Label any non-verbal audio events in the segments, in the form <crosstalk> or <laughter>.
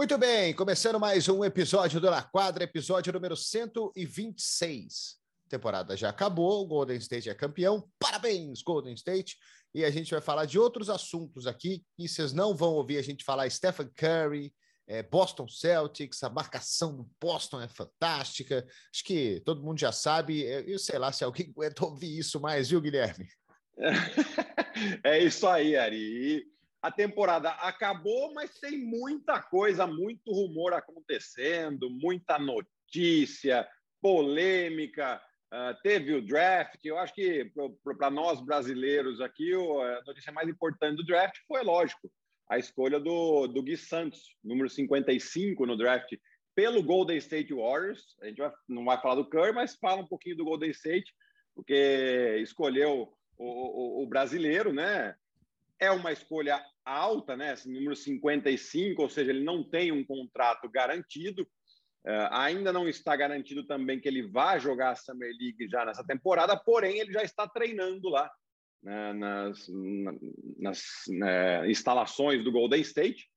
Muito bem, começando mais um episódio do La Quadra, episódio número 126. A temporada já acabou, o Golden State é campeão. Parabéns, Golden State! E a gente vai falar de outros assuntos aqui, e vocês não vão ouvir a gente falar Stephen Curry, é, Boston Celtics, a marcação do Boston é fantástica. Acho que todo mundo já sabe. Eu sei lá se alguém <laughs> aguenta ouvir isso mais, viu, Guilherme? <laughs> É isso aí, Ari a temporada acabou, mas tem muita coisa, muito rumor acontecendo, muita notícia, polêmica. Uh, teve o draft. Eu acho que para nós brasileiros aqui, a notícia mais importante do draft foi, lógico, a escolha do, do Gui Santos, número 55 no draft, pelo Golden State Warriors. A gente vai, não vai falar do Curry, mas fala um pouquinho do Golden State, porque escolheu o, o, o brasileiro, né? É uma escolha alta, né? Esse número 55, ou seja, ele não tem um contrato garantido. Uh, ainda não está garantido também que ele vá jogar a Summer League já nessa temporada, porém ele já está treinando lá né, nas, nas né, instalações do Golden State,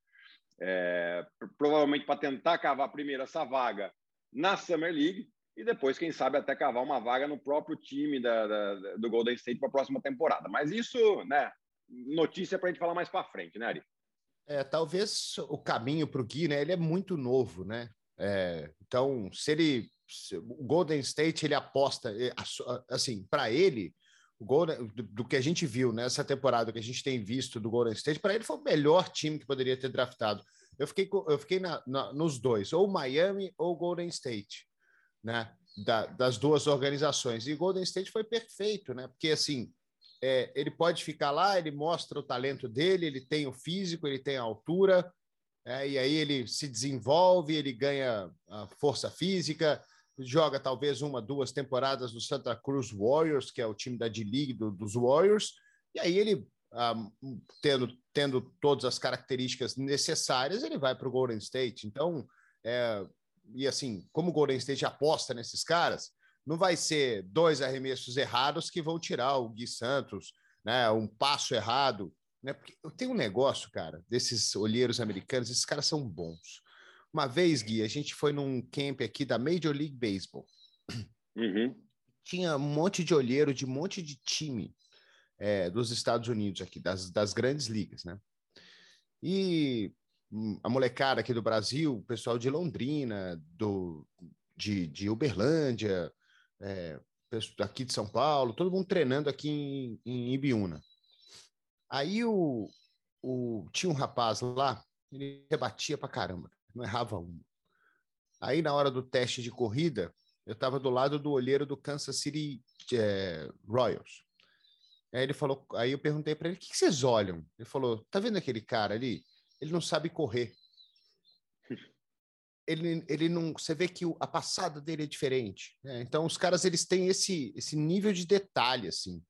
é, provavelmente para tentar cavar primeiro essa vaga na Summer League e depois, quem sabe, até cavar uma vaga no próprio time da, da, do Golden State para a próxima temporada. Mas isso, né, notícia para a gente falar mais para frente, né, Ari? É, talvez o caminho para o Gui, né? Ele é muito novo, né? É, então, se ele. Se, o Golden State ele aposta, é, assim, para ele, o Golden, do, do, que a gente viu nessa temporada, que a gente tem visto do Golden State, para ele foi o melhor time que poderia ter draftado. Eu fiquei, eu fiquei na, na, nos dois, ou Miami ou Golden State, né? Da, das duas organizações. E Golden State foi perfeito, né? Porque assim é, ele pode ficar lá, ele mostra o talento dele, ele tem o físico, ele tem a altura, é, e aí ele se desenvolve, ele ganha força física, joga talvez uma, duas temporadas no Santa Cruz Warriors, que é o time da D-League do, dos Warriors, e aí ele, ah, tendo, tendo todas as características necessárias, ele vai para o Golden State. Então, é, e assim, como o Golden State aposta nesses caras, não vai ser dois arremessos errados que vão tirar o Gui Santos, né? Um passo errado, né? Porque eu tenho um negócio, cara, desses olheiros americanos, esses caras são bons. Uma vez, Gui, a gente foi num camp aqui da Major League Baseball. Uhum. Tinha um monte de olheiro de um monte de time é, dos Estados Unidos aqui, das, das grandes ligas, né? E a molecada aqui do Brasil, o pessoal de Londrina, do, de, de Uberlândia, é, aqui de São Paulo, todo mundo treinando aqui em, em Ibiúna. Aí o, o, tinha um rapaz lá, ele rebatia pra caramba, não errava um. Aí na hora do teste de corrida, eu estava do lado do olheiro do Kansas City é, Royals. Aí ele falou, aí eu perguntei para ele: o que, que vocês olham? Ele falou: tá vendo aquele cara ali? Ele não sabe correr ele, ele não. Você vê que o, a passada dele é diferente. Né? Então, os caras eles têm esse, esse nível de detalhe, assim,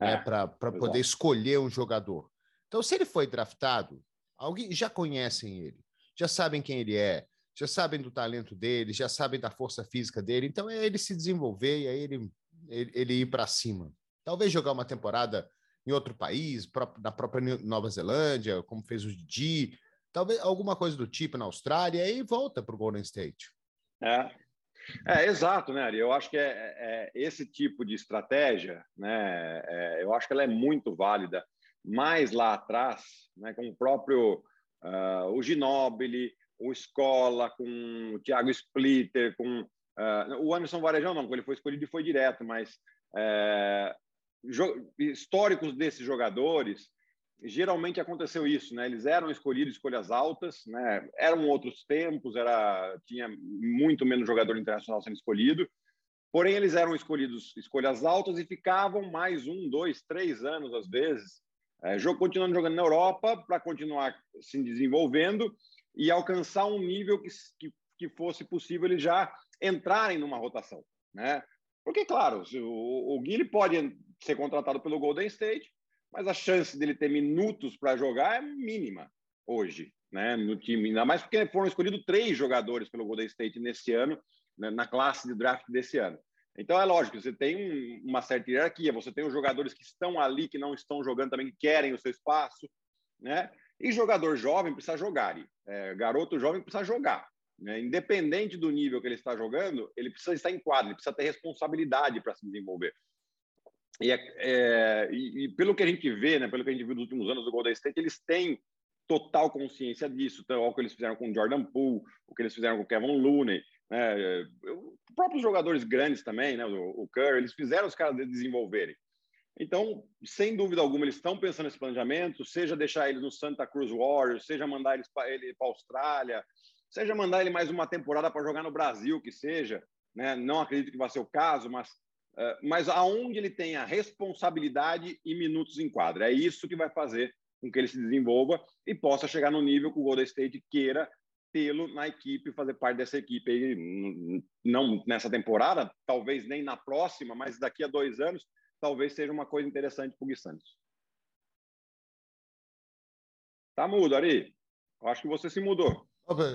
né? é, né? para poder escolher um jogador. Então, se ele foi draftado, alguém já conhecem ele, já sabem quem ele é, já sabem do talento dele, já sabem da força física dele. Então, é ele se desenvolver e aí ele, ele, ele ir para cima. Talvez jogar uma temporada em outro país, na própria Nova Zelândia, como fez o Didi, talvez alguma coisa do tipo na Austrália e volta para o Golden State. É. É, exato, né, Ari? Eu acho que é, é, é esse tipo de estratégia, né? É, eu acho que ela é muito válida. Mais lá atrás, né, com o próprio uh, o Ginóbili, o Escola, com o Thiago Splitter, com uh, o Anderson Varejão, não, quando ele foi escolhido e foi direto, mas uh, históricos desses jogadores geralmente aconteceu isso, né? Eles eram escolhidos escolhas altas, né? Eram outros tempos, era tinha muito menos jogador internacional sendo escolhido. Porém, eles eram escolhidos escolhas altas e ficavam mais um, dois, três anos às vezes, é, continuando jogando na Europa para continuar se desenvolvendo e alcançar um nível que, que, que fosse possível eles já entrarem numa rotação, né? Porque, claro, o, o Guilherme pode ser contratado pelo Golden State, mas a chance dele ter minutos para jogar é mínima hoje, né, no time. Ainda mais porque foram escolhidos três jogadores pelo Golden State nesse ano, né, na classe de draft desse ano. Então é lógico, você tem uma certa hierarquia, você tem os jogadores que estão ali, que não estão jogando também, que querem o seu espaço. né? E jogador jovem precisa jogar. É, garoto jovem precisa jogar. Né? Independente do nível que ele está jogando, ele precisa estar em quadro, ele precisa ter responsabilidade para se desenvolver. E, é, é, e, e, pelo que a gente vê, né, pelo que a gente viu nos últimos anos do Golden State, eles têm total consciência disso. Então, o que eles fizeram com o Jordan Poole, o que eles fizeram com o Kevin Looney, né, os próprios jogadores grandes também, né, o, o Curry, eles fizeram os caras desenvolverem. Então, sem dúvida alguma, eles estão pensando nesse planejamento, seja deixar ele no Santa Cruz Warriors, seja mandar ele para a Austrália, seja mandar ele mais uma temporada para jogar no Brasil, que seja. Né? Não acredito que vai ser o caso, mas, mas aonde ele tenha responsabilidade e minutos em quadra. É isso que vai fazer com que ele se desenvolva e possa chegar no nível que o Golden State queira tê-lo na equipe, fazer parte dessa equipe não nessa temporada, talvez nem na próxima, mas daqui a dois anos, talvez seja uma coisa interessante para o Gui Santos. Tá mudo, Ari? Acho que você se mudou.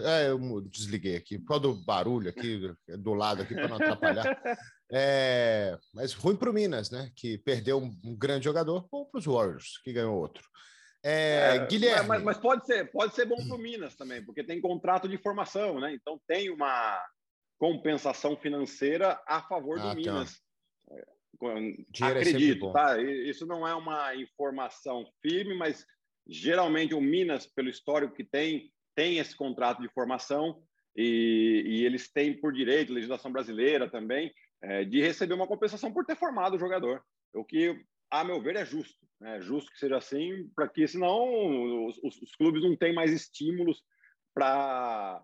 É, eu desliguei aqui, por causa do barulho aqui do lado aqui para não atrapalhar. <laughs> É, mas ruim para o Minas, né? Que perdeu um, um grande jogador, ou para os Warriors, que ganhou outro. É, é, Guilherme. Mas, mas, pode ser, pode ser bom para o Minas também, porque tem contrato de formação, né? Então tem uma compensação financeira a favor ah, do Minas. Tá. Acredito, tá? Isso não é uma informação firme, mas geralmente o Minas, pelo histórico que tem, tem esse contrato de formação e, e eles têm por direito, legislação brasileira também, é, de receber uma compensação por ter formado o jogador. O que, a meu ver, é justo. Né? É justo que seja assim, para que senão os, os, os, clubes não têm mais estímulos para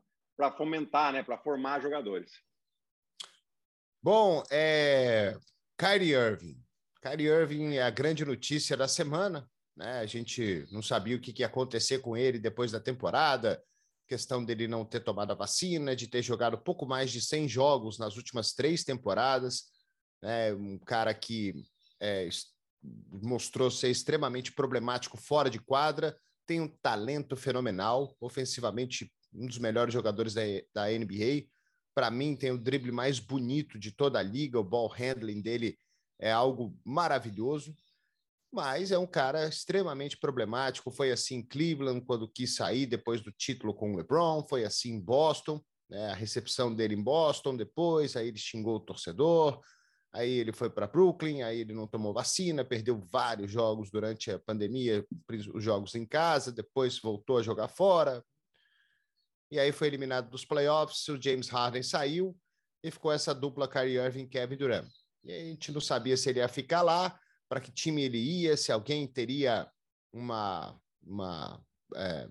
fomentar, né? para formar jogadores. Bom, é... Kyrie Irving. Kyrie Irving é a grande notícia da semana. Né? A gente não sabia o que ia acontecer com ele depois da temporada, questão dele não ter tomado a vacina, de ter jogado pouco mais de 100 jogos nas últimas três temporadas, né? um cara que é, mostrou ser extremamente problemático fora de quadra, tem um talento fenomenal, ofensivamente um dos melhores jogadores da, da NBA. Para mim, tem o drible mais bonito de toda a liga, o ball handling dele é algo maravilhoso mas é um cara extremamente problemático. Foi assim em Cleveland, quando quis sair depois do título com o LeBron, foi assim em Boston, né? a recepção dele em Boston depois, aí ele xingou o torcedor, aí ele foi para Brooklyn, aí ele não tomou vacina, perdeu vários jogos durante a pandemia, os jogos em casa, depois voltou a jogar fora, e aí foi eliminado dos playoffs, o James Harden saiu, e ficou essa dupla Kyrie Irving e Kevin Durant. E a gente não sabia se ele ia ficar lá, para que time ele ia, se alguém teria uma, uma é,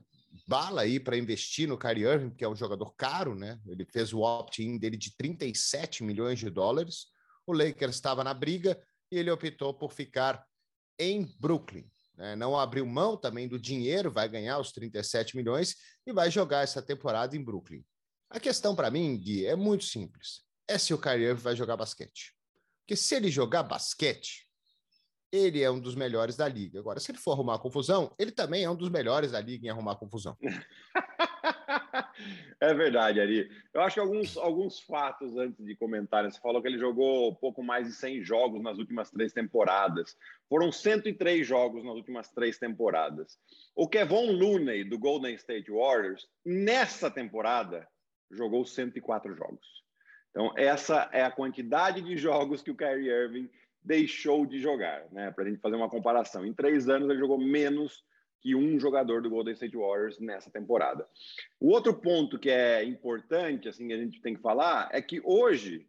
bala aí para investir no Kyrie Irving, que é um jogador caro, né? Ele fez o opt-in dele de 37 milhões de dólares. O Lakers estava na briga e ele optou por ficar em Brooklyn. Né? Não abriu mão também do dinheiro, vai ganhar os 37 milhões e vai jogar essa temporada em Brooklyn. A questão para mim, Gui, é muito simples. É se o Kyrie Irving vai jogar basquete. Porque se ele jogar basquete, ele é um dos melhores da liga. Agora, se ele for arrumar confusão, ele também é um dos melhores da liga em arrumar confusão. <laughs> é verdade, Ari. Eu acho que alguns, alguns fatos antes de comentar. Você falou que ele jogou pouco mais de 100 jogos nas últimas três temporadas. Foram 103 jogos nas últimas três temporadas. O Kevon Looney, do Golden State Warriors, nessa temporada, jogou 104 jogos. Então, essa é a quantidade de jogos que o Kyrie Irving deixou de jogar, né? Para a gente fazer uma comparação. Em três anos, ele jogou menos que um jogador do Golden State Warriors nessa temporada. O outro ponto que é importante, assim, que a gente tem que falar, é que hoje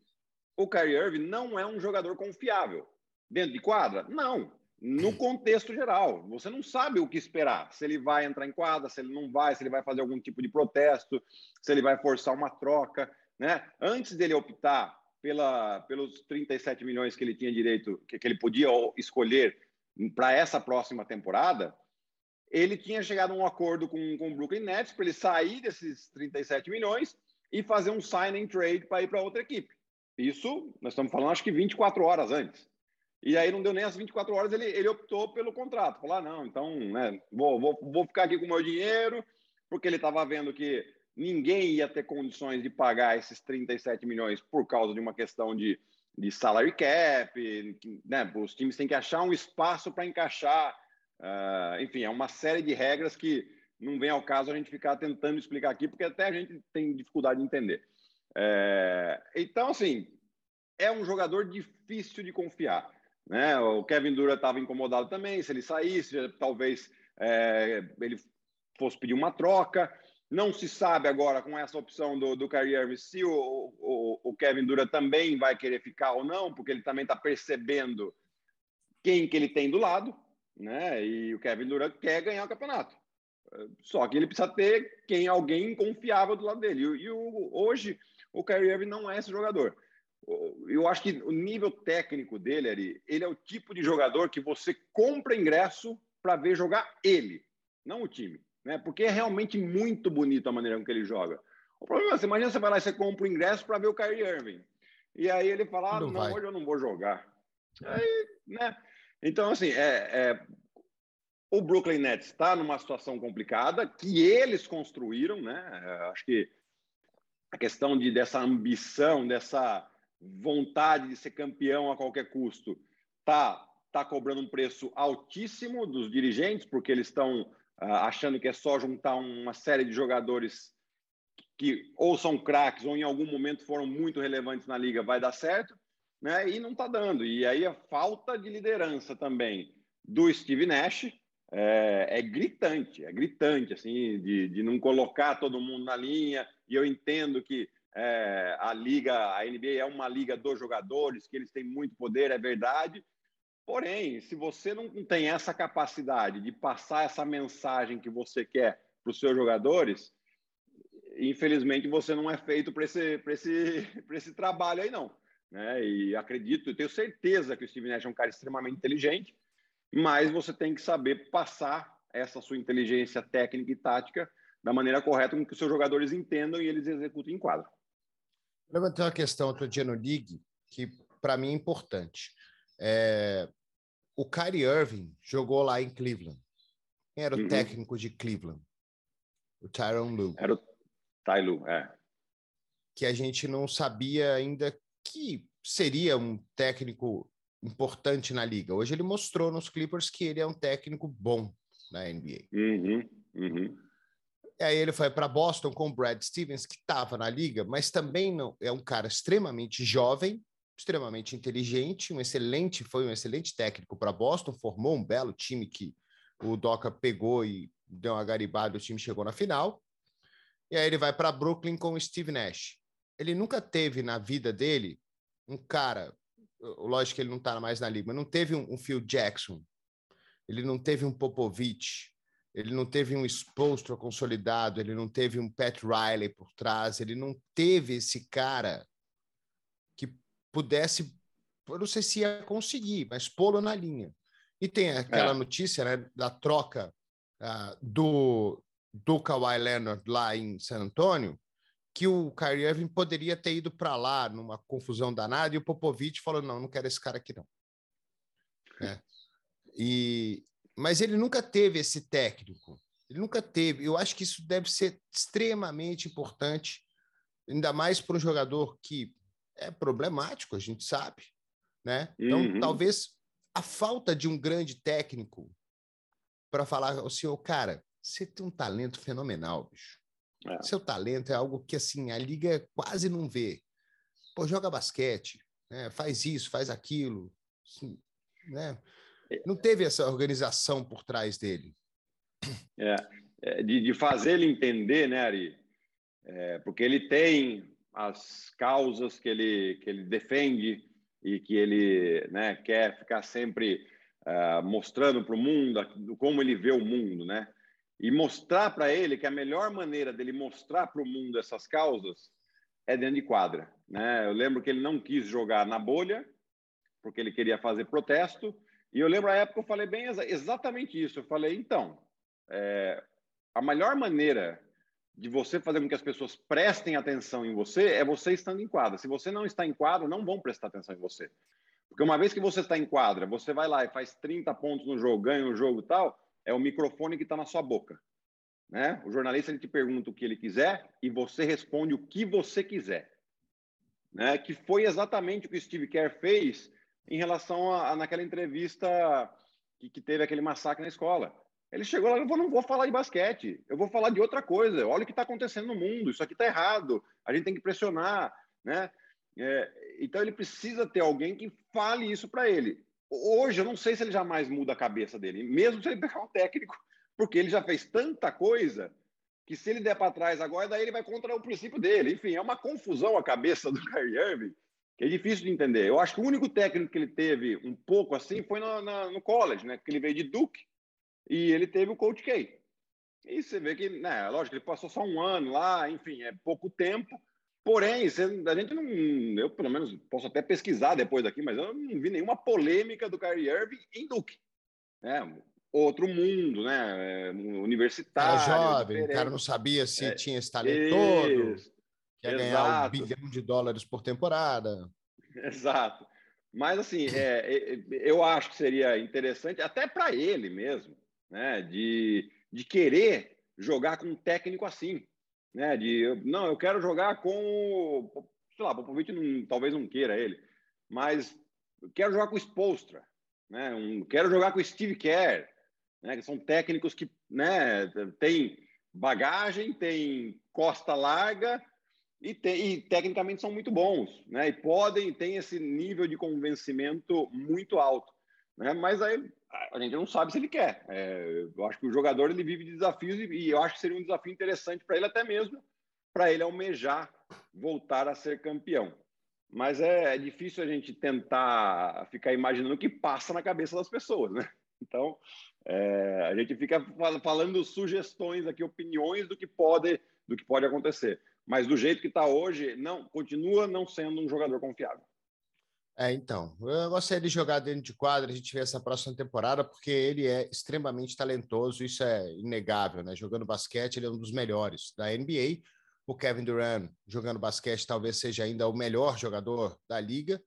o Kyrie Irving não é um jogador confiável. Dentro de quadra? Não. No contexto geral, você não sabe o que esperar. Se ele vai entrar em quadra, se ele não vai, se ele vai fazer algum tipo de protesto, se ele vai forçar uma troca, né? Antes dele optar pela, pelos 37 milhões que ele tinha direito, que, que ele podia escolher para essa próxima temporada, ele tinha chegado a um acordo com, com o Brooklyn Nets para ele sair desses 37 milhões e fazer um sign and trade para ir para outra equipe. Isso, nós estamos falando, acho que 24 horas antes. E aí não deu nem as 24 horas, ele, ele optou pelo contrato. Falou, ah, não, então, né, vou, vou, vou ficar aqui com o meu dinheiro, porque ele estava vendo que ninguém ia ter condições de pagar esses 37 milhões por causa de uma questão de, de salary cap, né? Os times têm que achar um espaço para encaixar Uh, enfim, é uma série de regras que não vem ao caso a gente ficar tentando explicar aqui, porque até a gente tem dificuldade de entender. É, então, assim, é um jogador difícil de confiar. Né? O Kevin Durant estava incomodado também. Se ele saísse, talvez é, ele fosse pedir uma troca. Não se sabe agora com essa opção do, do Kyrie Irving se o, o, o, Kevin Durant também vai querer ficar ou não, porque ele também está percebendo quem que ele tem do lado, né? E o Kevin Durant quer ganhar o campeonato. Só que ele precisa ter quem alguém confiável do lado dele. E, e o, hoje o Kyrie Irving não é esse jogador. Eu acho que o nível técnico dele, Ari, ele é o tipo de jogador que você compra ingresso para ver jogar ele, não o time. Né? Porque é realmente muito bonito a maneira com que ele joga. O problema é, você imagina você vai lá e você compra o ingresso para ver o Kyrie Irving. E aí ele fala, ah, não, não hoje eu não vou jogar. Aí, né? Então, assim, é, é, o Brooklyn Nets está numa situação complicada que eles construíram, né? É, acho que a questão de, dessa ambição, dessa vontade de ser campeão a qualquer custo, tá tá cobrando um preço altíssimo dos dirigentes, porque eles estão achando que é só juntar uma série de jogadores que ou são craques ou em algum momento foram muito relevantes na liga, vai dar certo, né? E não está dando. E aí a falta de liderança também do Steve Nash é, é gritante, é gritante, assim, de, de não colocar todo mundo na linha. E eu entendo que é, a liga, a NBA é uma liga dos jogadores, que eles têm muito poder, é verdade. Porém, se você não tem essa capacidade de passar essa mensagem que você quer para os seus jogadores, infelizmente você não é feito para esse, esse, <laughs> esse trabalho aí, não. Né? E acredito, eu tenho certeza que o Steve Nash é um cara extremamente inteligente, mas você tem que saber passar essa sua inteligência técnica e tática da maneira correta com que os seus jogadores entendam e eles executem em quadro. Eu levantei uma questão outro dia no League que para mim é importante. É... O Kyrie Irving jogou lá em Cleveland. Quem era o uhum. técnico de Cleveland? O Tyron Lu. Era o Ty Lu, é. Que a gente não sabia ainda que seria um técnico importante na liga. Hoje ele mostrou nos Clippers que ele é um técnico bom na NBA. Uhum, uhum. E aí ele foi para Boston com o Brad Stevens, que estava na liga, mas também não é um cara extremamente jovem, extremamente inteligente, um excelente, foi um excelente técnico para Boston, formou um belo time que o Doca pegou e deu uma garibada, o time chegou na final. E aí ele vai para Brooklyn com o Steve Nash. Ele nunca teve na vida dele um cara lógico que ele não está mais na liga, mas não teve um, um Phil Jackson, ele não teve um Popovich, ele não teve um Spolstra consolidado, ele não teve um Pat Riley por trás, ele não teve esse cara pudesse, eu não sei se ia conseguir, mas pô-lo na linha. E tem aquela é. notícia né, da troca uh, do, do Kawhi Leonard lá em San Antônio, que o Kyrie Irving poderia ter ido para lá numa confusão danada e o Popovich falou: não, não quero esse cara aqui não. É. E, mas ele nunca teve esse técnico. Ele nunca teve. Eu acho que isso deve ser extremamente importante, ainda mais para um jogador que é problemático, a gente sabe. Né? Então, uhum. talvez a falta de um grande técnico para falar ao senhor, cara, você tem um talento fenomenal, bicho. É. Seu talento é algo que assim a liga quase não vê. Pô, joga basquete, né? faz isso, faz aquilo, assim, né? É. Não teve essa organização por trás dele. É, é, de, de fazer ele entender, né, Ari? É, porque ele tem as causas que ele que ele defende e que ele né, quer ficar sempre uh, mostrando para o mundo como ele vê o mundo, né? e mostrar para ele que a melhor maneira dele mostrar para o mundo essas causas é dentro de quadra. Né? Eu lembro que ele não quis jogar na bolha, porque ele queria fazer protesto, e eu lembro a época eu falei bem exatamente isso. Eu falei, então, é, a melhor maneira de você fazer com que as pessoas prestem atenção em você é você estando em quadra. Se você não está em quadra, não vão prestar atenção em você. Porque uma vez que você está em quadra, você vai lá e faz 30 pontos no jogo, ganha o jogo e tal, é o microfone que está na sua boca. Né? O jornalista ele te pergunta o que ele quiser e você responde o que você quiser. Né? Que foi exatamente o que o Steve Kerr fez em relação a, a naquela entrevista que, que teve aquele massacre na escola. Ele chegou lá e falou: não vou falar de basquete, eu vou falar de outra coisa. Olha o que está acontecendo no mundo, isso aqui está errado, a gente tem que pressionar. Né? É, então ele precisa ter alguém que fale isso para ele. Hoje eu não sei se ele jamais muda a cabeça dele, mesmo se ele pegar um técnico, porque ele já fez tanta coisa que se ele der para trás agora, daí ele vai contra o princípio dele. Enfim, é uma confusão a cabeça do Kyrie Irving que é difícil de entender. Eu acho que o único técnico que ele teve um pouco assim foi no, no college, né? Porque ele veio de Duke e ele teve o Coach K. E você vê que, né, lógico, ele passou só um ano lá, enfim, é pouco tempo. Porém, você, a gente não. Eu, pelo menos, posso até pesquisar depois daqui, mas eu não vi nenhuma polêmica do Kyrie Irving em Duke. Né? Outro mundo, né? É, universitário. Era jovem, o cara não sabia se é, tinha esse talento todo, quer ganhar um bilhão de dólares por temporada. <laughs> Exato. Mas, assim, é, é eu acho que seria interessante, até para ele mesmo, né? De, de querer jogar com um técnico assim né? De não, eu quero jogar com, sei lá, Popovic não, talvez não queira ele, mas quero jogar com o Spolstra, né? Um, quero jogar com o Steve Kerr, né? Que são técnicos que, né? Tem bagagem, tem costa larga e, tem, e tecnicamente são muito bons, né? E podem tem esse nível de convencimento muito alto, né? Mas aí a gente não sabe se ele quer. É, eu acho que o jogador ele vive de desafios e, e eu acho que seria um desafio interessante para ele, até mesmo para ele almejar voltar a ser campeão. Mas é, é, difícil a gente tentar ficar imaginando o que passa na cabeça das pessoas, né? Então, é, a gente fica falando sugestões aqui, opiniões do que pode, do que pode acontecer. Mas do jeito que está hoje, não continua não sendo um jogador confiável. É, então, eu gostaria de jogar dentro de quadra, a gente vê essa próxima temporada, porque ele é extremamente talentoso, isso é inegável, né? Jogando basquete, ele é um dos melhores da NBA. O Kevin Durant, jogando basquete, talvez seja ainda o melhor jogador da liga.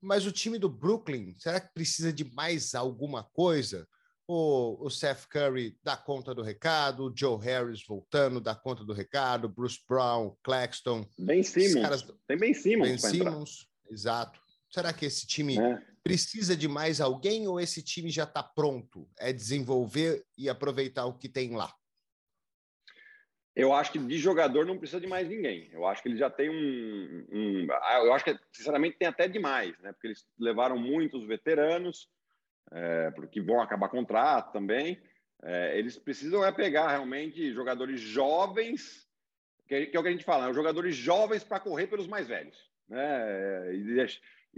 Mas o time do Brooklyn, será que precisa de mais alguma coisa? O, o Seth Curry dá conta do recado, o Joe Harris voltando dá conta do recado, Bruce Brown, Claxton. Ben Simmons. Caras... Tem Ben Simmons. Ben Simmons, exato. Será que esse time é. precisa de mais alguém ou esse time já está pronto? É desenvolver e aproveitar o que tem lá? Eu acho que de jogador não precisa de mais ninguém. Eu acho que ele já tem um. um ah, eu acho que, sinceramente, tem até demais, né? Porque eles levaram muitos veteranos, é, porque vão acabar contrato também. É, eles precisam é pegar realmente jogadores jovens, que, que é o que a gente fala, né? jogadores jovens para correr pelos mais velhos. Né? E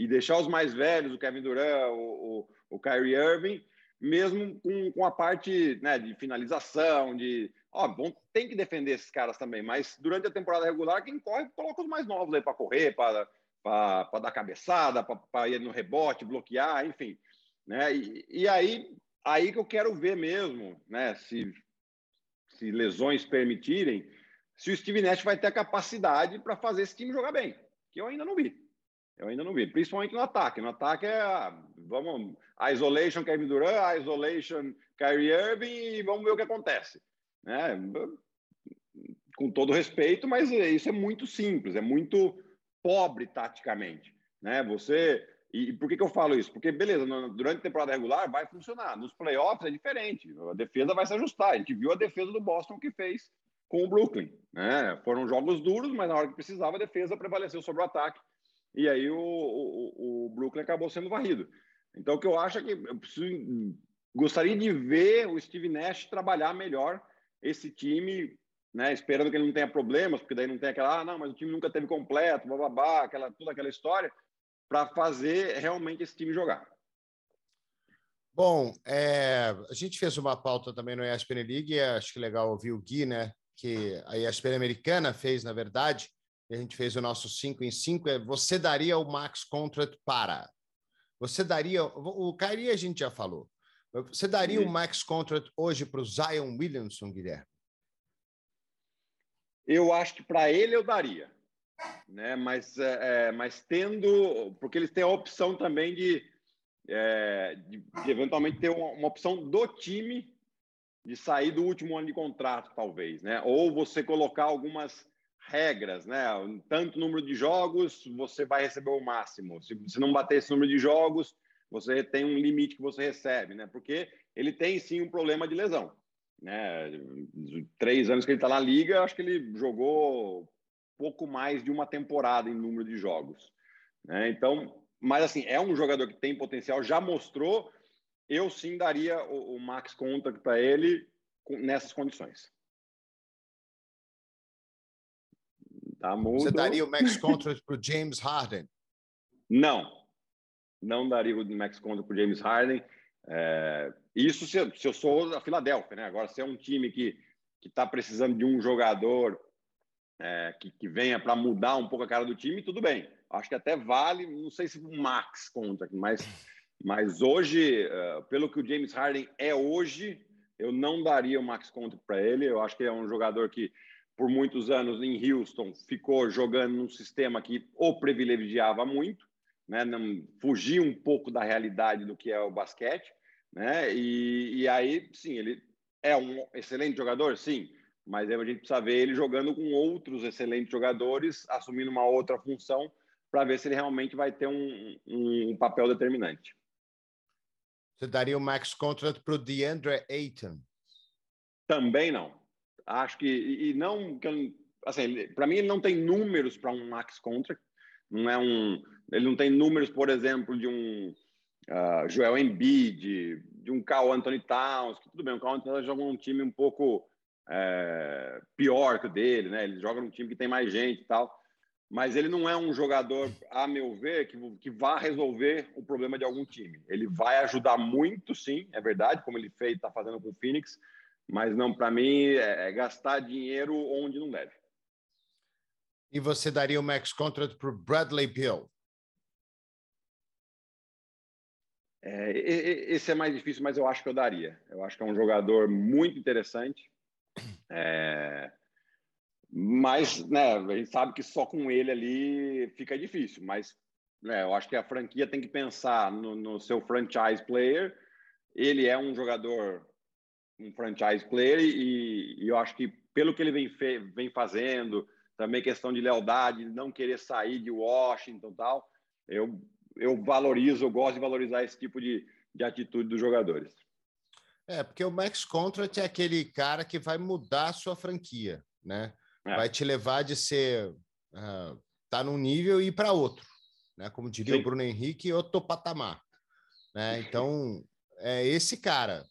e deixar os mais velhos, o Kevin Durant, o, o, o Kyrie Irving, mesmo com, com a parte né, de finalização, de. Ó, bom, tem que defender esses caras também, mas durante a temporada regular, quem corre, coloca os mais novos aí para correr, para dar cabeçada, para ir no rebote, bloquear, enfim. Né? E, e, aí, aí que eu quero ver mesmo, né? Se, se lesões permitirem, se o Steve Nash vai ter a capacidade para fazer esse time jogar bem, que eu ainda não vi. Eu ainda não vi, principalmente no ataque. No ataque é, vamos, a isolation Kevin Durant, a isolation Kyrie Irving e vamos ver o que acontece. Né? Com todo respeito, mas isso é muito simples, é muito pobre taticamente. Né? Você e por que, que eu falo isso? Porque, beleza, durante a temporada regular vai funcionar. Nos playoffs é diferente. A defesa vai se ajustar. A gente viu a defesa do Boston que fez com o Brooklyn. Né? Foram jogos duros, mas na hora que precisava, a defesa prevaleceu sobre o ataque e aí o, o, o, Brooklyn acabou sendo varrido. Então, o que eu acho é que eu preciso, gostaria de ver o Steve Nash trabalhar melhor esse time, né, esperando que ele não tenha problemas, porque daí não tem aquela, ah, não, mas o time nunca teve completo, bababá, aquela, toda aquela história, para fazer realmente esse time jogar. Bom, é, a gente fez uma pauta também no ESPN League, acho que legal ouvir o Gui, né, que a ESPN americana fez, na verdade, a gente fez o nosso 5 em 5, é você daria o max contract para? Você daria, o Kyrie a gente já falou, você daria o max contract hoje para o Zion Williamson, Guilherme? Eu acho que para ele eu daria, né? Mas, é, é, mas tendo, porque eles têm a opção também de, é, de, de eventualmente ter uma, uma, opção do time de sair do último ano de contrato, talvez, né? Ou você colocar algumas regras, né? Tanto número de jogos, você vai receber o máximo. Se, se não bater esse número de jogos, você tem um limite que você recebe, né? Porque ele tem sim um problema de lesão, né? Três anos que ele está na liga, acho que ele jogou pouco mais de uma temporada em número de jogos, né? Então, mas assim é um jogador que tem potencial, já mostrou. Eu sim daria o, o max contract para ele nessas condições. Tá mudo. Você daria o max contract para o James Harden? Não, não daria o max contract para o James Harden. É, isso se eu, se eu, sou a Filadélfia, né? Agora, se é um time que que está precisando de um jogador é, que, que, venha para mudar um pouco a cara do time, tudo bem. Acho que até vale, não sei se o max contract, mas, mas hoje, uh, pelo que o James Harden é hoje, eu não daria o max contract para ele. Eu acho que é um jogador que por muitos anos em Houston, ficou jogando num sistema que o privilegiava muito, né? Não, fugia um pouco da realidade do que é o basquete, né? E, e aí, sim, ele é um excelente jogador, sim, mas a gente precisa ver ele jogando com outros excelentes jogadores, assumindo uma outra função, para ver se ele realmente vai ter um, um, um papel determinante. Você daria o max contract para o DeAndre Ayton? Também não. Acho que e não assim, para mim ele não tem números para um max contract. Não é um, ele não tem números, por exemplo, de um uh, Joel Embiid, de, de um Carl Anthony Towns. Que tudo bem, o Carl Anthony Towns joga num time um pouco é, pior que o dele, né? Ele joga num time que tem mais gente e tal. Mas ele não é um jogador, a meu ver, que, que vá resolver o problema de algum time. Ele vai ajudar muito, sim, é verdade, como ele fez, está fazendo com o Phoenix, mas não, para mim, é, é gastar dinheiro onde não deve. E você daria o max contract para Bradley Bill? É, esse é mais difícil, mas eu acho que eu daria. Eu acho que é um jogador muito interessante. É, mas, né, a gente sabe que só com ele ali fica difícil. Mas né, eu acho que a franquia tem que pensar no, no seu franchise player. Ele é um jogador um franchise player e, e, eu acho que pelo que ele vem, fe, vem fazendo, também questão de lealdade, não querer sair de Washington tal, eu, eu valorizo, eu gosto de valorizar esse tipo de, de atitude dos jogadores. É, porque o Max Contract é aquele cara que vai mudar a sua franquia, né? É. Vai te levar de ser uh, tá num nível e ir para outro, né? Como diria Sim. o Bruno Henrique, outro patamar, né? Então é esse cara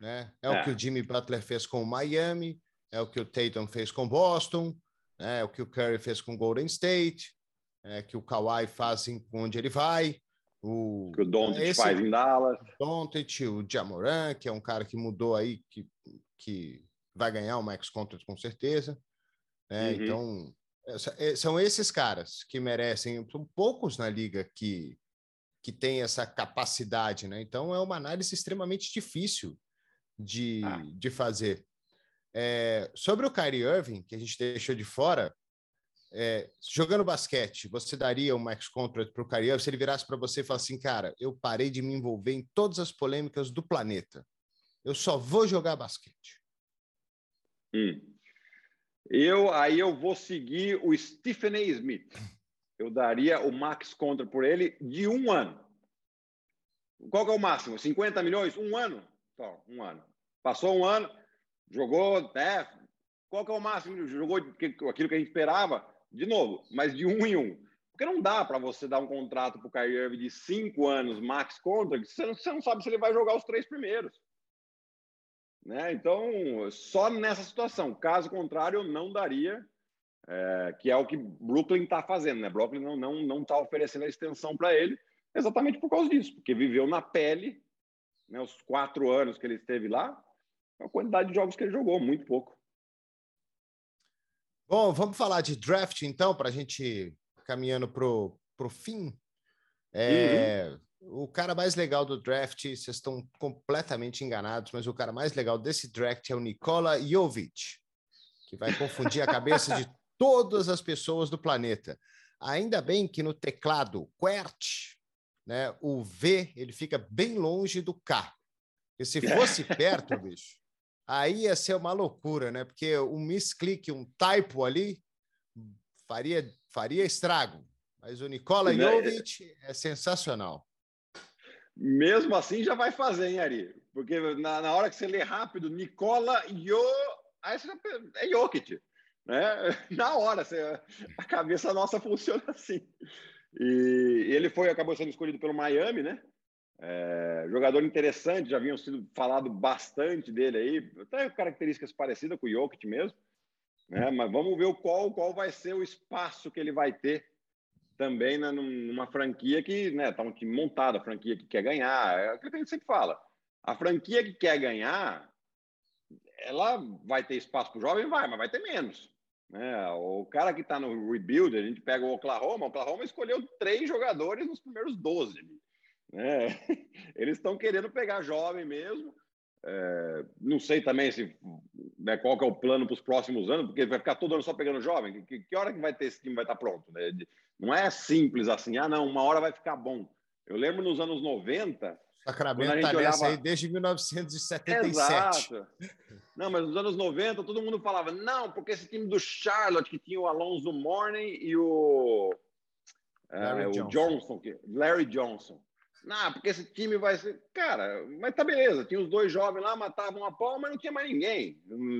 né? É, é, o que o Jimmy Butler fez com o Miami, é o que o Tatum fez com Boston, né? é o que o Curry fez com Golden State, é que o Kawhi faz em, onde ele vai. O, que o Doncic esse, faz em Dallas. O Doncic, o Jamoran, que é um cara que mudou aí, que, que vai ganhar o max contract com certeza. Né? Uhum. Então, é, são esses caras que merecem, são poucos na liga que, que tem essa capacidade, né? Então, é uma análise extremamente difícil de, ah. de fazer. É, sobre o Kyrie Irving, que a gente deixou de fora, é, jogando basquete, você daria um max contract para o Kyrie Irving se ele virasse para você e falasse assim, cara, eu parei de me envolver em todas as polêmicas do planeta. Eu só vou jogar basquete. Hum. Eu aí eu vou seguir o Stephen A. Smith. Eu daria o max contract por ele de um ano. Qual é o máximo? 50 milhões? Um ano? Só, um ano. Passou um ano, jogou, né? Qual que é o máximo? Jogou aquilo que a gente esperava, de novo, mas de um em um. Porque não dá para você dar um contrato para o Kyrie Irving de cinco anos, max contract, você não, você não sabe se ele vai jogar os três primeiros. Né? Então, só nessa situação. Caso contrário, eu não daria, é, que é o que Brooklyn está fazendo. Né? Brooklyn não está não, não tá oferecendo a extensão para ele, exatamente por causa disso, porque viveu na pele né, os quatro anos que ele esteve lá, a quantidade de jogos que ele jogou, muito pouco. Bom, vamos falar de draft então, para a gente caminhando para o fim. É, uhum. O cara mais legal do draft, vocês estão completamente enganados, mas o cara mais legal desse draft é o Nikola Jovic, que vai confundir a cabeça de <laughs> todas as pessoas do planeta. Ainda bem que no teclado QWERTY né, o V ele fica bem longe do K. E se <laughs> fosse perto, bicho, aí ia ser uma loucura, né? Porque um misclick, um typo ali, faria, faria estrago. Mas o Nicola Jovic é sensacional. mesmo assim já vai fazer, hein, Ari? Porque na, na hora que você lê rápido, Nicola Yo, aí você é Jokic, né? <laughs> Na hora, você, a cabeça nossa funciona assim. E, ele foi, acabou sendo escolhido pelo Miami, né? É, jogador interessante, já haviam sido falado bastante dele aí, até características parecidas com o Jokic mesmo, né? Mas vamos ver qual, qual vai ser o espaço que ele vai ter também na, numa franquia que né, tá um time montado, a franquia que quer ganhar. É o que a gente sempre fala. A franquia que quer ganhar, ela vai ter espaço para o jovem? Vai, mas vai ter menos. Né? O cara que está no rebuild, a gente pega o Oklahoma, o Oklahoma escolheu três jogadores nos primeiros 12. Né? <laughs> Eles estão querendo pegar jovem mesmo. É, não sei também se né, qual que é o plano para os próximos anos, porque vai ficar todo ano só pegando jovem. Que, que, hora que vai ter esse time vai estar tá pronto? Né? Não é simples assim, ah, não, uma hora vai ficar bom. Eu lembro nos anos 90. Sacramento está olhava... aí desde 1977. Exato. Não, mas nos anos 90 todo mundo falava, não, porque esse time do Charlotte, que tinha o Alonso Morning e o, Larry, uh, Johnson. o Johnson, Larry Johnson. Não, porque esse time vai ser. Cara, mas tá beleza. Tinha os dois jovens lá, matavam a pau, mas não tinha mais ninguém.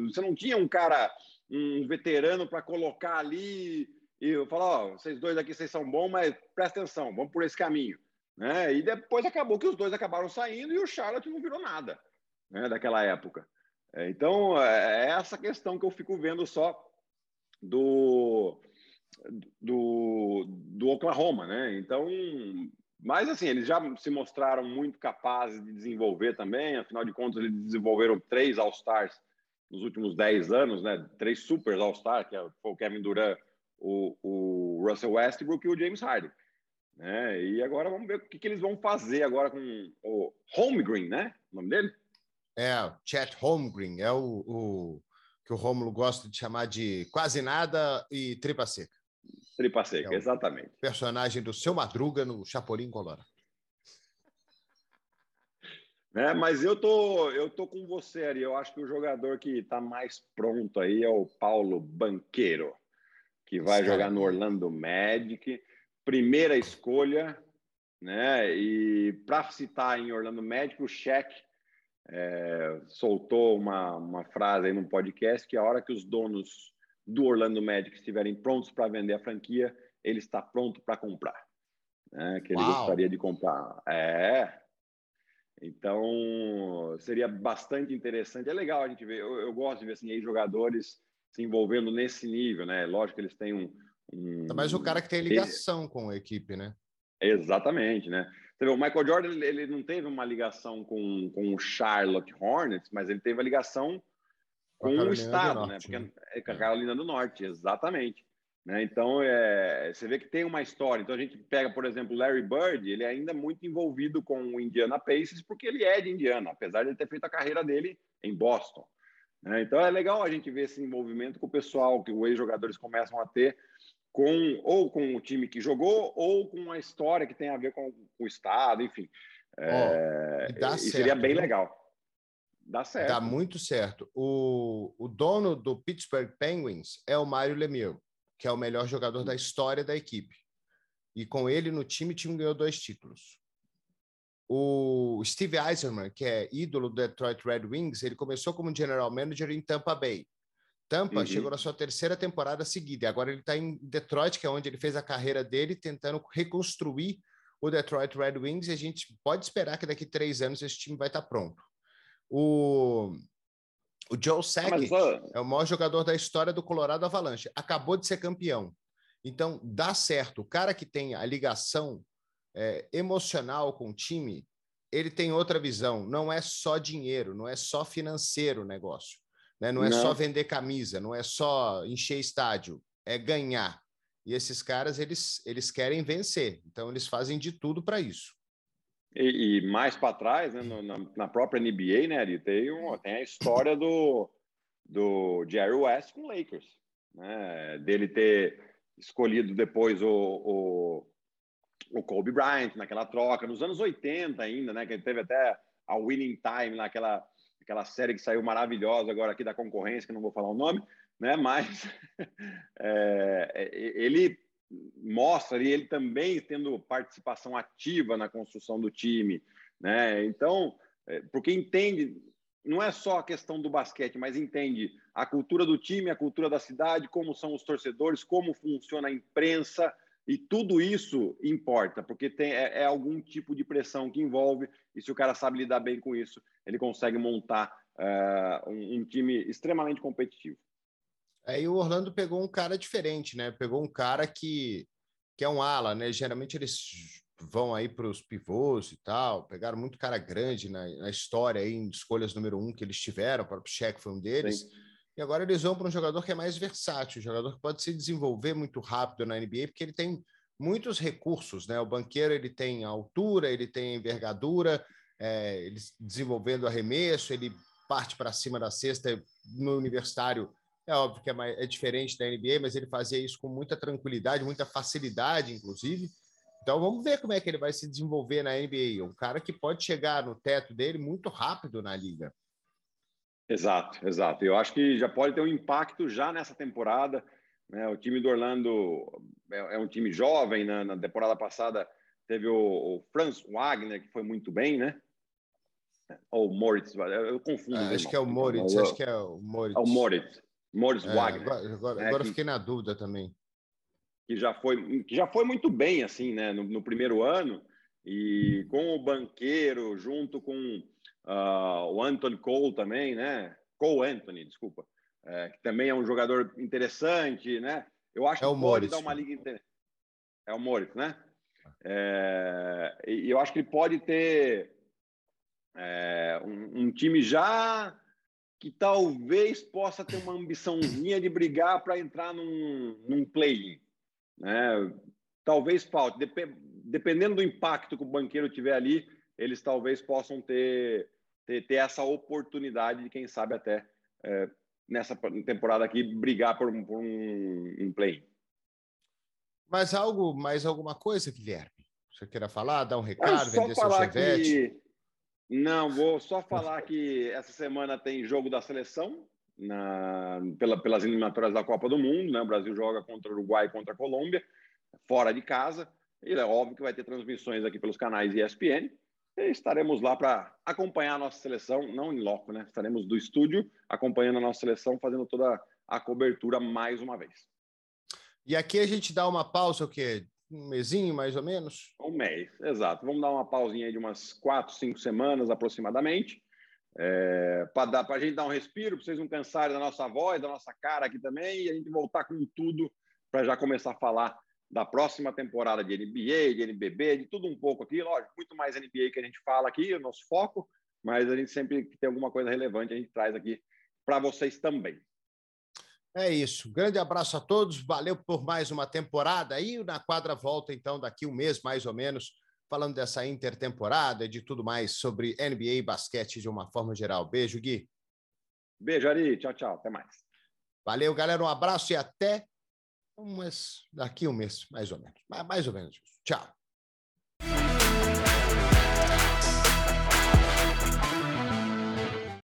Você não tinha um cara, um veterano para colocar ali e eu falar: ó, vocês dois aqui, vocês são bons, mas presta atenção, vamos por esse caminho. Né? E depois acabou que os dois acabaram saindo e o Charlotte não virou nada né, daquela época. É, então, é, é essa questão que eu fico vendo só do, do, do Oklahoma, né? Então, mas, assim, eles já se mostraram muito capazes de desenvolver também. Afinal de contas, eles desenvolveram três All-Stars nos últimos dez anos, né? Três Super All-Stars, que é foi o Kevin Durant, o, o, Russell Westbrook e o James Harden. Né? E agora vamos ver o que, que eles vão fazer agora com o Holmgren, né? O nome dele? É, Chet Holmgren. É o, o que o Romulo gosta de chamar de quase nada e tripa seca. Tripa Seca, é exatamente. Personagem do Seu Madruga no Chapolin Colorado. <laughs> É, mas eu tô, eu tô com você, Ari. Eu acho que o jogador que está mais pronto aí é o Paulo Banqueiro, que vai Sim. jogar no Orlando Magic. Primeira escolha, né? E para citar em Orlando Magic, o Cheque é, soltou uma, uma frase aí no podcast que a hora que os donos do Orlando Magic estiverem prontos para vender a franquia, ele está pronto para comprar. Né? Que ele Uau. gostaria de comprar. É. Então, seria bastante interessante. É legal a gente ver. Eu, eu gosto de ver assim, jogadores se envolvendo nesse nível, né? Lógico que eles têm um. Um Mas o cara que tem ligação com a equipe, né? Exatamente, né? Você vê, o Michael Jordan ele não teve uma ligação com, com o Charlotte Hornets, mas ele teve a ligação com o Estado, né? Porque né? é com a Carolina do Norte, exatamente. Né? Então, é, você vê que tem uma história. Então, a gente pega, por exemplo, Larry Bird, ele é ainda muito envolvido com o Indiana Pacers, porque ele é de Indiana, apesar de ele ter feito a carreira dele em Boston. Né? Então, é legal a gente ver esse envolvimento com o pessoal que os ex-jogadores começam a ter com ou com o time que jogou ou com a história que tem a ver com, com o Estado, enfim. É, oh, e, certo, seria bem legal. Dá certo. Dá muito certo. O, o dono do Pittsburgh Penguins é o Mário Lemieux, que é o melhor jogador da história da equipe. E com ele no time, o time ganhou dois títulos. O Steve Eisenman, que é ídolo do Detroit Red Wings, ele começou como general manager em Tampa Bay. Tampa uhum. chegou na sua terceira temporada seguida. Agora ele está em Detroit, que é onde ele fez a carreira dele, tentando reconstruir o Detroit Red Wings. E a gente pode esperar que daqui a três anos esse time vai estar tá pronto. O, o Joe Sakic é o maior jogador da história do Colorado Avalanche. Acabou de ser campeão. Então, dá certo. O cara que tem a ligação é, emocional com o time, ele tem outra visão. Não é só dinheiro, não é só financeiro o negócio. Né? Não é não. só vender camisa, não é só encher estádio, é ganhar. E esses caras, eles, eles querem vencer. Então, eles fazem de tudo para isso. E, e mais para trás, né, no, na, na, própria NBA, né, ali, tem, um, tem a história do, do Jerry West com o Lakers, né, dele ter escolhido depois o, o, o, Kobe Bryant naquela troca, nos anos 80 ainda, né, que teve até a Winning Time naquela aquela série que saiu maravilhosa agora aqui da concorrência, que não vou falar o nome, né, mas <laughs> é, ele mostra ali ele também tendo participação ativa na construção do time, né? Então, é, porque entende, não é só a questão do basquete, mas entende a cultura do time, a cultura da cidade, como são os torcedores, como funciona a imprensa, e tudo isso importa, porque tem, é, é, algum tipo de pressão que envolve, e se o cara sabe lidar bem com isso, ele consegue montar uh, um, um, time extremamente competitivo. Aí o Orlando pegou um cara diferente, né? Pegou um cara que, que é um ala, né? Geralmente eles vão aí para os pivôs e tal, pegaram muito cara grande na, na, história aí, em escolhas número um que eles tiveram, o próprio Cheque foi um deles. Sim. E agora eles vão para um jogador que é mais versátil, um jogador que pode se desenvolver muito rápido na NBA, porque ele tem muitos recursos, né? O banqueiro ele tem altura, ele tem envergadura, é, ele desenvolvendo arremesso, ele parte para cima da cesta no universitário. É óbvio que é, mais, é diferente da NBA, mas ele fazia isso com muita tranquilidade, muita facilidade, inclusive. Então vamos ver como é que ele vai se desenvolver na NBA. Um cara que pode chegar no teto dele muito rápido na liga. Exato, exato. Eu acho que já pode ter um impacto já nessa temporada. Né? O time do Orlando é, é um time jovem. Né? Na temporada passada teve o, o, Franz Wagner, que foi muito bem, né? Ou Moritz, eu confundo. Ah, acho que é o Moritz, acho que é o Moritz. É o Moritz, Moritz é, Wagner. Agora, agora, né? agora fiquei na dúvida também. Que já foi, que já foi muito bem, assim, né? No, no primeiro ano. E com o banqueiro, junto com Uh, o Anthony Cole também, né? Cole Anthony, desculpa, é, que também é um jogador interessante, né? Eu acho é que pode Morris. dar uma liga interessante. É o Moritz, né? É, e eu acho que ele pode ter é, um, um, time já que talvez possa ter uma ambiçãozinha de brigar para entrar num, num play-in. Né? Talvez falte. Dep dependendo do impacto que o banqueiro tiver ali, eles talvez possam ter ter, ter essa oportunidade de, quem sabe, até é, nessa temporada aqui, brigar por, por um, um play. Mais algo, mais alguma coisa, Guilherme? Você queira falar, dar um recado, vender seu chevette? Que... Não, vou só falar que essa semana tem jogo da seleção na, pela, pelas eliminatórias da Copa do Mundo. Né? O Brasil joga contra o Uruguai e contra a Colômbia, fora de casa. E é óbvio que vai ter transmissões aqui pelos canais ESPN. E estaremos lá para acompanhar a nossa seleção, não em loco, né? Estaremos do estúdio acompanhando a nossa seleção, fazendo toda a cobertura mais uma vez. E aqui a gente dá uma pausa, o quê? Um mesinho, mais ou menos? Um mês, exato. Vamos dar uma pausinha de umas quatro, cinco semanas aproximadamente, é, para a gente dar um respiro, para vocês não cansarem da nossa voz, da nossa cara aqui também, e a gente voltar com tudo para já começar a falar da próxima temporada de NBA, de NBB, de tudo um pouco aqui. Lógico, muito mais NBA que a gente fala aqui, o nosso foco, mas a gente sempre que tem alguma coisa relevante, a gente traz aqui para vocês também. É isso. Grande abraço a todos. Valeu por mais uma temporada. E na quadra volta, então, daqui um mês, mais ou menos, falando dessa intertemporada e de tudo mais sobre NBA e basquete de uma forma geral. Beijo, Gui. Beijo, Ari. Tchau, tchau. Até mais. Valeu, galera. Um abraço e até um mês, daqui um mês, mais ou menos. Mais ou menos. Tchau.